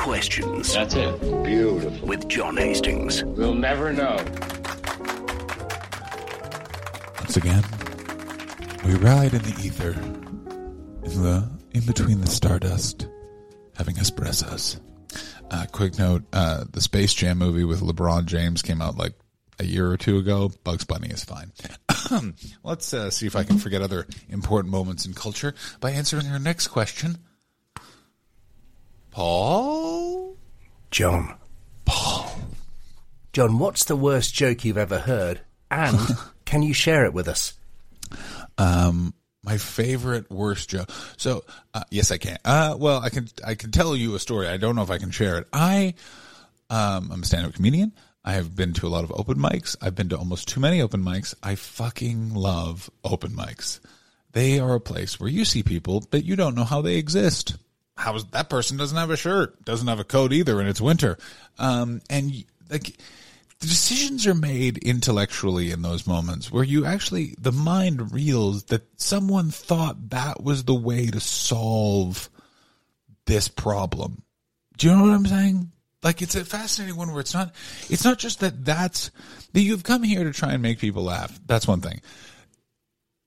questions That's it. Beautiful. with John Hastings. We'll never know. Once again, we ride in the ether, in the in between the stardust, having espressos. Uh, quick note: uh, the Space Jam movie with LeBron James came out like a year or two ago. Bugs Bunny is fine. Let's uh, see if I can forget other important moments in culture by answering our next question. Paul, John. Paul. John, what's the worst joke you've ever heard? And can you share it with us? um, my favorite worst joke. So uh, yes, I can. Uh, well, I can. I can tell you a story. I don't know if I can share it. I, um, I'm a stand-up comedian. I have been to a lot of open mics. I've been to almost too many open mics. I fucking love open mics. They are a place where you see people, but you don't know how they exist. How is that person doesn't have a shirt, doesn't have a coat either, and it's winter. Um, and like the decisions are made intellectually in those moments where you actually the mind reels that someone thought that was the way to solve this problem. Do you know what I'm saying? Like it's a fascinating one where it's not it's not just that that's that you've come here to try and make people laugh. That's one thing.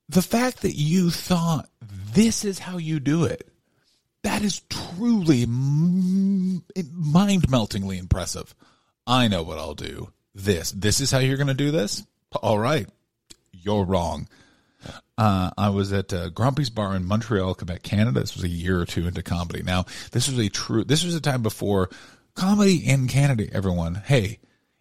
The fact that you thought this is how you do it. That is truly mind meltingly impressive. I know what I'll do. This. This is how you're going to do this? All right. You're wrong. Uh, I was at uh, Grumpy's Bar in Montreal, Quebec, Canada. This was a year or two into comedy. Now, this was a true, this was a time before comedy in Canada, everyone. Hey,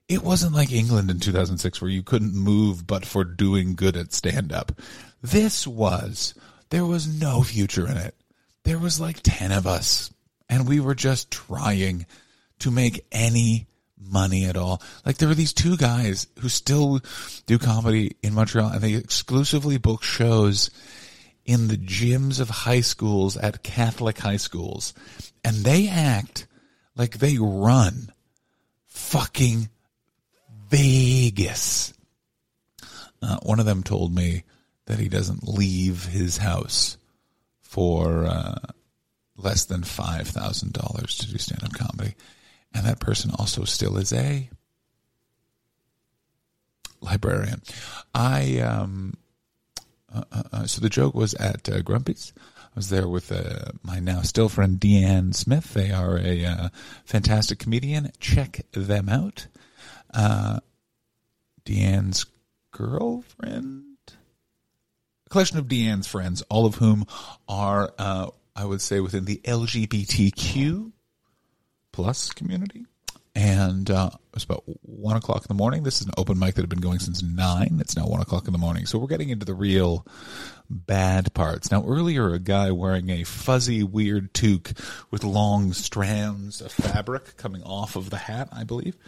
it wasn't like England in 2006 where you couldn't move but for doing good at stand up. This was, there was no future in it. There was like 10 of us and we were just trying to make any money at all. Like there were these two guys who still do comedy in Montreal and they exclusively book shows in the gyms of high schools at Catholic high schools. And they act like they run fucking Vegas. Uh, one of them told me that he doesn't leave his house for uh, less than five thousand dollars to do stand up comedy, and that person also still is a librarian. I um, uh, uh, uh, so the joke was at uh, Grumpy's. I was there with uh, my now still friend Deanne Smith. They are a fantastic comedian. Check them out. Deanne's girlfriend, collection of Deanne's friends, all of whom are, uh, I would say, within the LGBTQ plus community. And uh, about one o'clock in the morning. This is an open mic that had been going since nine. It's now one o'clock in the morning. So we're getting into the real bad parts. Now, earlier, a guy wearing a fuzzy, weird toque with long strands of fabric coming off of the hat, I believe,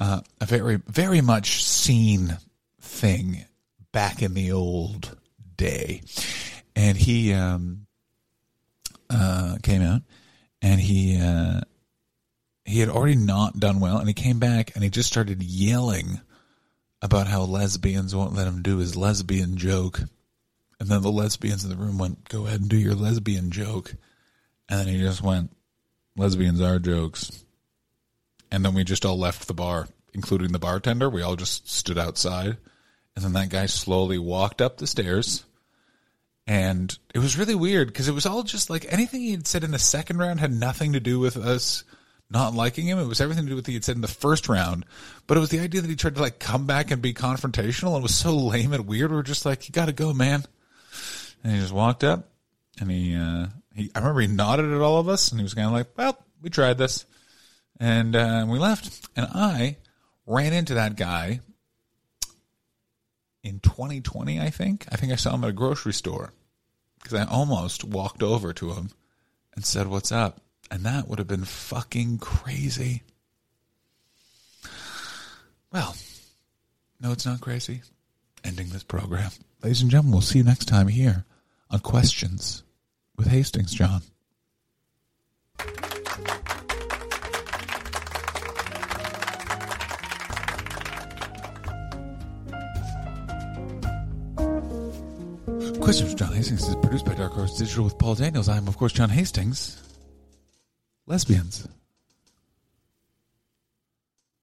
uh, a very, very much seen thing back in the old day. And he um, uh, came out and he. Uh, he had already not done well. And he came back and he just started yelling about how lesbians won't let him do his lesbian joke. And then the lesbians in the room went go ahead and do your lesbian joke. And then he just went lesbians are jokes. And then we just all left the bar including the bartender. We all just stood outside. And then that guy slowly walked up the stairs and it was really weird because it was all just like anything he had said in the second round had nothing to do with us not liking him. It was everything to do with what he had said in the first round. But it was the idea that he tried to like come back and be confrontational and was so lame and weird. We are just like, you gotta go, man. And he just walked up and he, uh, he, I remember he nodded at all of us and he was kind of like, well, we tried this. And, uh, we left and I ran into that guy in 2020, I think. I think I saw him at a grocery store because I almost walked over to him and said, what's up? And that would have been fucking crazy. Well, no, it's not crazy. Ending this program. Ladies and gentlemen, we'll see you next time here on Questions with Hastings John. Questions with John Hastings is produced by Dark Horse Digital with Paul Daniels. I am, of course, John Hastings. Lesbians.